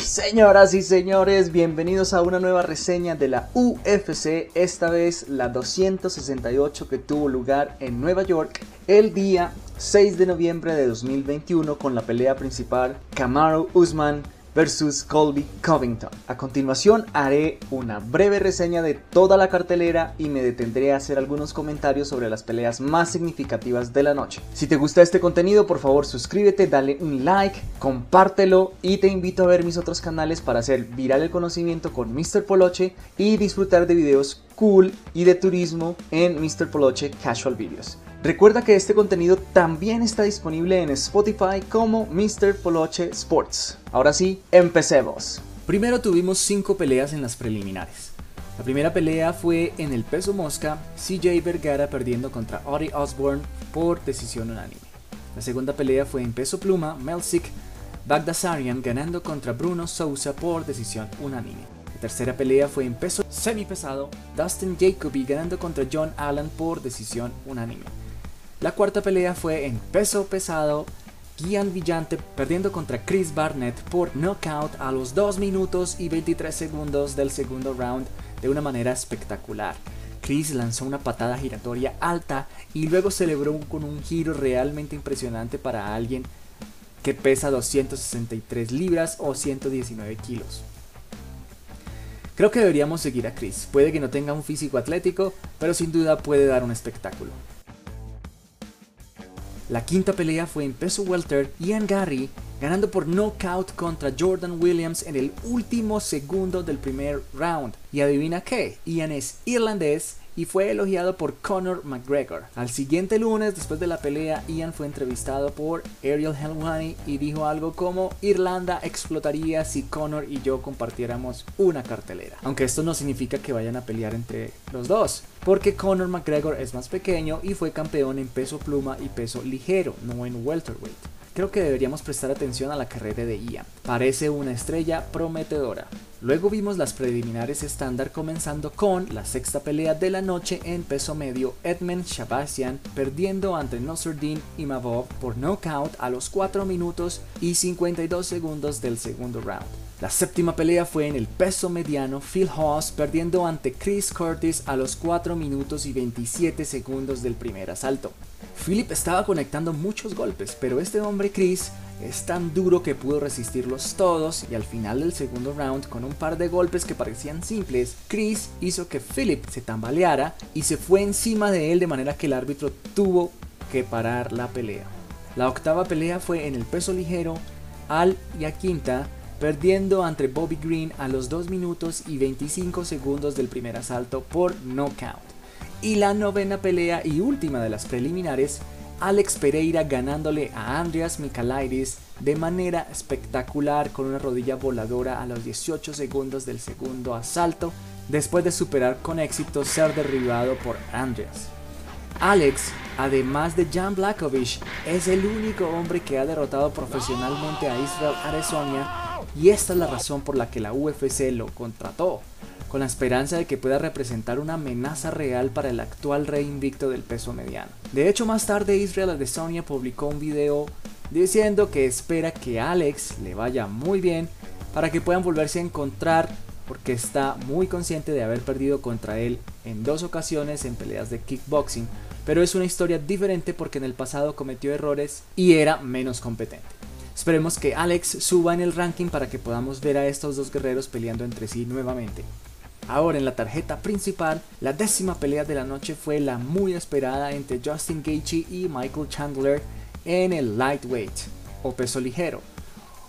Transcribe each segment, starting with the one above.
Señoras y señores, bienvenidos a una nueva reseña de la UFC, esta vez la 268 que tuvo lugar en Nueva York el día 6 de noviembre de 2021 con la pelea principal Kamaru Usman versus Colby Covington. A continuación haré una breve reseña de toda la cartelera y me detendré a hacer algunos comentarios sobre las peleas más significativas de la noche. Si te gusta este contenido, por favor suscríbete, dale un like, compártelo y te invito a ver mis otros canales para hacer viral el conocimiento con Mr. Poloche y disfrutar de videos cool y de turismo en Mr. Poloche Casual Videos. Recuerda que este contenido también está disponible en Spotify como Mr. Poloche Sports. Ahora sí, empecemos. Primero tuvimos 5 peleas en las preliminares. La primera pelea fue en el peso mosca, CJ Vergara perdiendo contra Ori Osborne por decisión unánime. La segunda pelea fue en peso pluma, Melzik Bagdasarian ganando contra Bruno Sousa por decisión unánime. La tercera pelea fue en peso semipesado, Dustin Jacoby ganando contra John Allen por decisión unánime. La cuarta pelea fue en peso pesado, Gian Villante perdiendo contra Chris Barnett por knockout a los 2 minutos y 23 segundos del segundo round de una manera espectacular. Chris lanzó una patada giratoria alta y luego celebró con un giro realmente impresionante para alguien que pesa 263 libras o 119 kilos. Creo que deberíamos seguir a Chris. Puede que no tenga un físico atlético, pero sin duda puede dar un espectáculo. La quinta pelea fue en peso welter, Ian Gary ganando por knockout contra Jordan Williams en el último segundo del primer round. Y adivina qué, Ian es irlandés y fue elogiado por Conor McGregor. Al siguiente lunes, después de la pelea, Ian fue entrevistado por Ariel Helwani y dijo algo como Irlanda explotaría si Conor y yo compartiéramos una cartelera. Aunque esto no significa que vayan a pelear entre los dos, porque Conor McGregor es más pequeño y fue campeón en peso pluma y peso ligero, no en welterweight creo que deberíamos prestar atención a la carrera de Ian. Parece una estrella prometedora. Luego vimos las preliminares estándar comenzando con la sexta pelea de la noche en peso medio Edmund Shabasian perdiendo ante Nosruddin Imavov por knockout a los 4 minutos y 52 segundos del segundo round. La séptima pelea fue en el peso mediano Phil Haas perdiendo ante Chris Curtis a los 4 minutos y 27 segundos del primer asalto. Philip estaba conectando muchos golpes, pero este hombre Chris es tan duro que pudo resistirlos todos y al final del segundo round con un par de golpes que parecían simples, Chris hizo que Philip se tambaleara y se fue encima de él de manera que el árbitro tuvo que parar la pelea. La octava pelea fue en el peso ligero, al y a quinta, perdiendo ante Bobby Green a los 2 minutos y 25 segundos del primer asalto por knockout. Y la novena pelea y última de las preliminares, Alex Pereira ganándole a Andreas Mikalaitis de manera espectacular con una rodilla voladora a los 18 segundos del segundo asalto, después de superar con éxito ser derribado por Andreas. Alex, además de Jan Blakovic, es el único hombre que ha derrotado profesionalmente a Israel Adesanya y esta es la razón por la que la UFC lo contrató con la esperanza de que pueda representar una amenaza real para el actual rey invicto del peso mediano. De hecho, más tarde Israel Adesanya publicó un video diciendo que espera que Alex le vaya muy bien para que puedan volverse a encontrar porque está muy consciente de haber perdido contra él en dos ocasiones en peleas de kickboxing, pero es una historia diferente porque en el pasado cometió errores y era menos competente. Esperemos que Alex suba en el ranking para que podamos ver a estos dos guerreros peleando entre sí nuevamente. Ahora en la tarjeta principal, la décima pelea de la noche fue la muy esperada entre Justin Gaethje y Michael Chandler en el lightweight o peso ligero.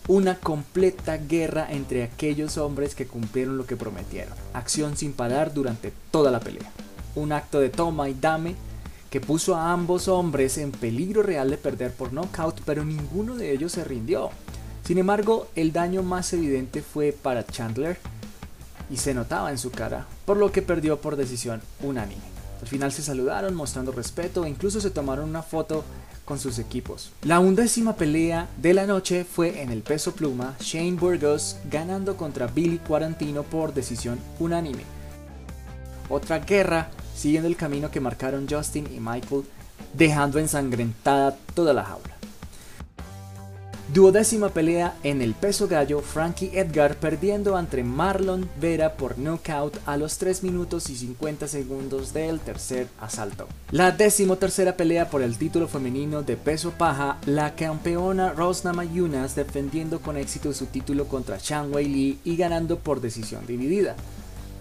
Una completa guerra entre aquellos hombres que cumplieron lo que prometieron. Acción sin parar durante toda la pelea. Un acto de toma y dame que puso a ambos hombres en peligro real de perder por knockout, pero ninguno de ellos se rindió. Sin embargo, el daño más evidente fue para Chandler, y se notaba en su cara, por lo que perdió por decisión unánime. Al final se saludaron mostrando respeto e incluso se tomaron una foto con sus equipos. La undécima pelea de la noche fue en el peso pluma, Shane Burgos ganando contra Billy Quarantino por decisión unánime. Otra guerra siguiendo el camino que marcaron Justin y Michael, dejando ensangrentada toda la jaula. Duodécima pelea en el peso gallo, Frankie Edgar perdiendo ante Marlon Vera por knockout a los 3 minutos y 50 segundos del tercer asalto. La decimotercera pelea por el título femenino de peso paja, la campeona Rose Namajunas defendiendo con éxito su título contra Shang Wei Li y ganando por decisión dividida.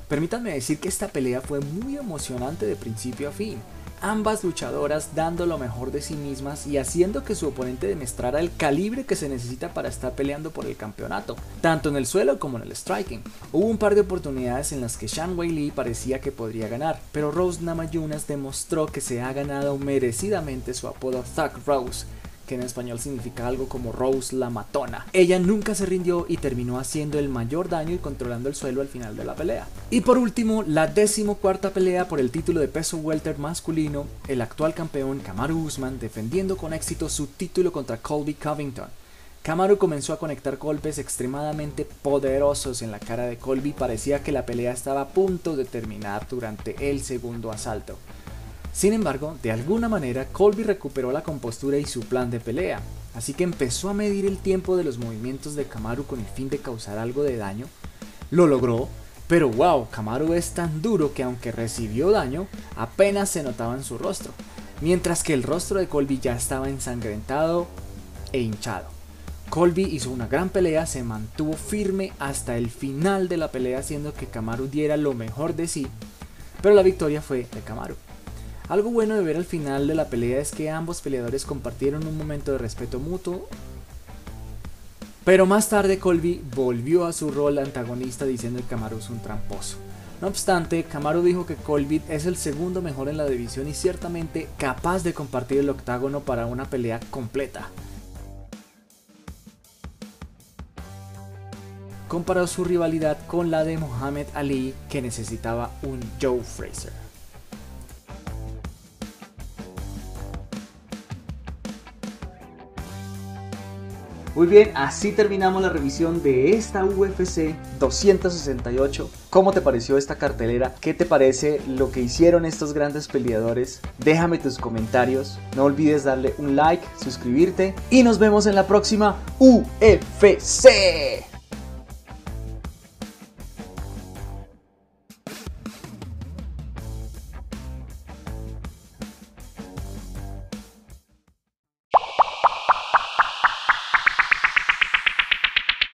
Permítanme decir que esta pelea fue muy emocionante de principio a fin ambas luchadoras dando lo mejor de sí mismas y haciendo que su oponente demostrara el calibre que se necesita para estar peleando por el campeonato, tanto en el suelo como en el striking. Hubo un par de oportunidades en las que Shan Wei Lee parecía que podría ganar, pero Rose Namajunas demostró que se ha ganado merecidamente su apodo Thug Rose, que en español significa algo como Rose la matona. Ella nunca se rindió y terminó haciendo el mayor daño y controlando el suelo al final de la pelea. Y por último, la decimocuarta pelea por el título de peso welter masculino, el actual campeón Kamaru Usman defendiendo con éxito su título contra Colby Covington. Kamaru comenzó a conectar golpes extremadamente poderosos en la cara de Colby, parecía que la pelea estaba a punto de terminar durante el segundo asalto. Sin embargo, de alguna manera Colby recuperó la compostura y su plan de pelea, así que empezó a medir el tiempo de los movimientos de Kamaru con el fin de causar algo de daño. Lo logró, pero wow, Kamaru es tan duro que aunque recibió daño, apenas se notaba en su rostro, mientras que el rostro de Colby ya estaba ensangrentado e hinchado. Colby hizo una gran pelea, se mantuvo firme hasta el final de la pelea haciendo que Kamaru diera lo mejor de sí, pero la victoria fue de Kamaru. Algo bueno de ver al final de la pelea es que ambos peleadores compartieron un momento de respeto mutuo. Pero más tarde Colby volvió a su rol antagonista diciendo que Kamaru es un tramposo. No obstante, Kamaru dijo que Colby es el segundo mejor en la división y ciertamente capaz de compartir el octágono para una pelea completa. Comparó su rivalidad con la de Muhammad Ali que necesitaba un Joe Fraser. Muy bien, así terminamos la revisión de esta UFC 268. ¿Cómo te pareció esta cartelera? ¿Qué te parece lo que hicieron estos grandes peleadores? Déjame tus comentarios. No olvides darle un like, suscribirte y nos vemos en la próxima UFC.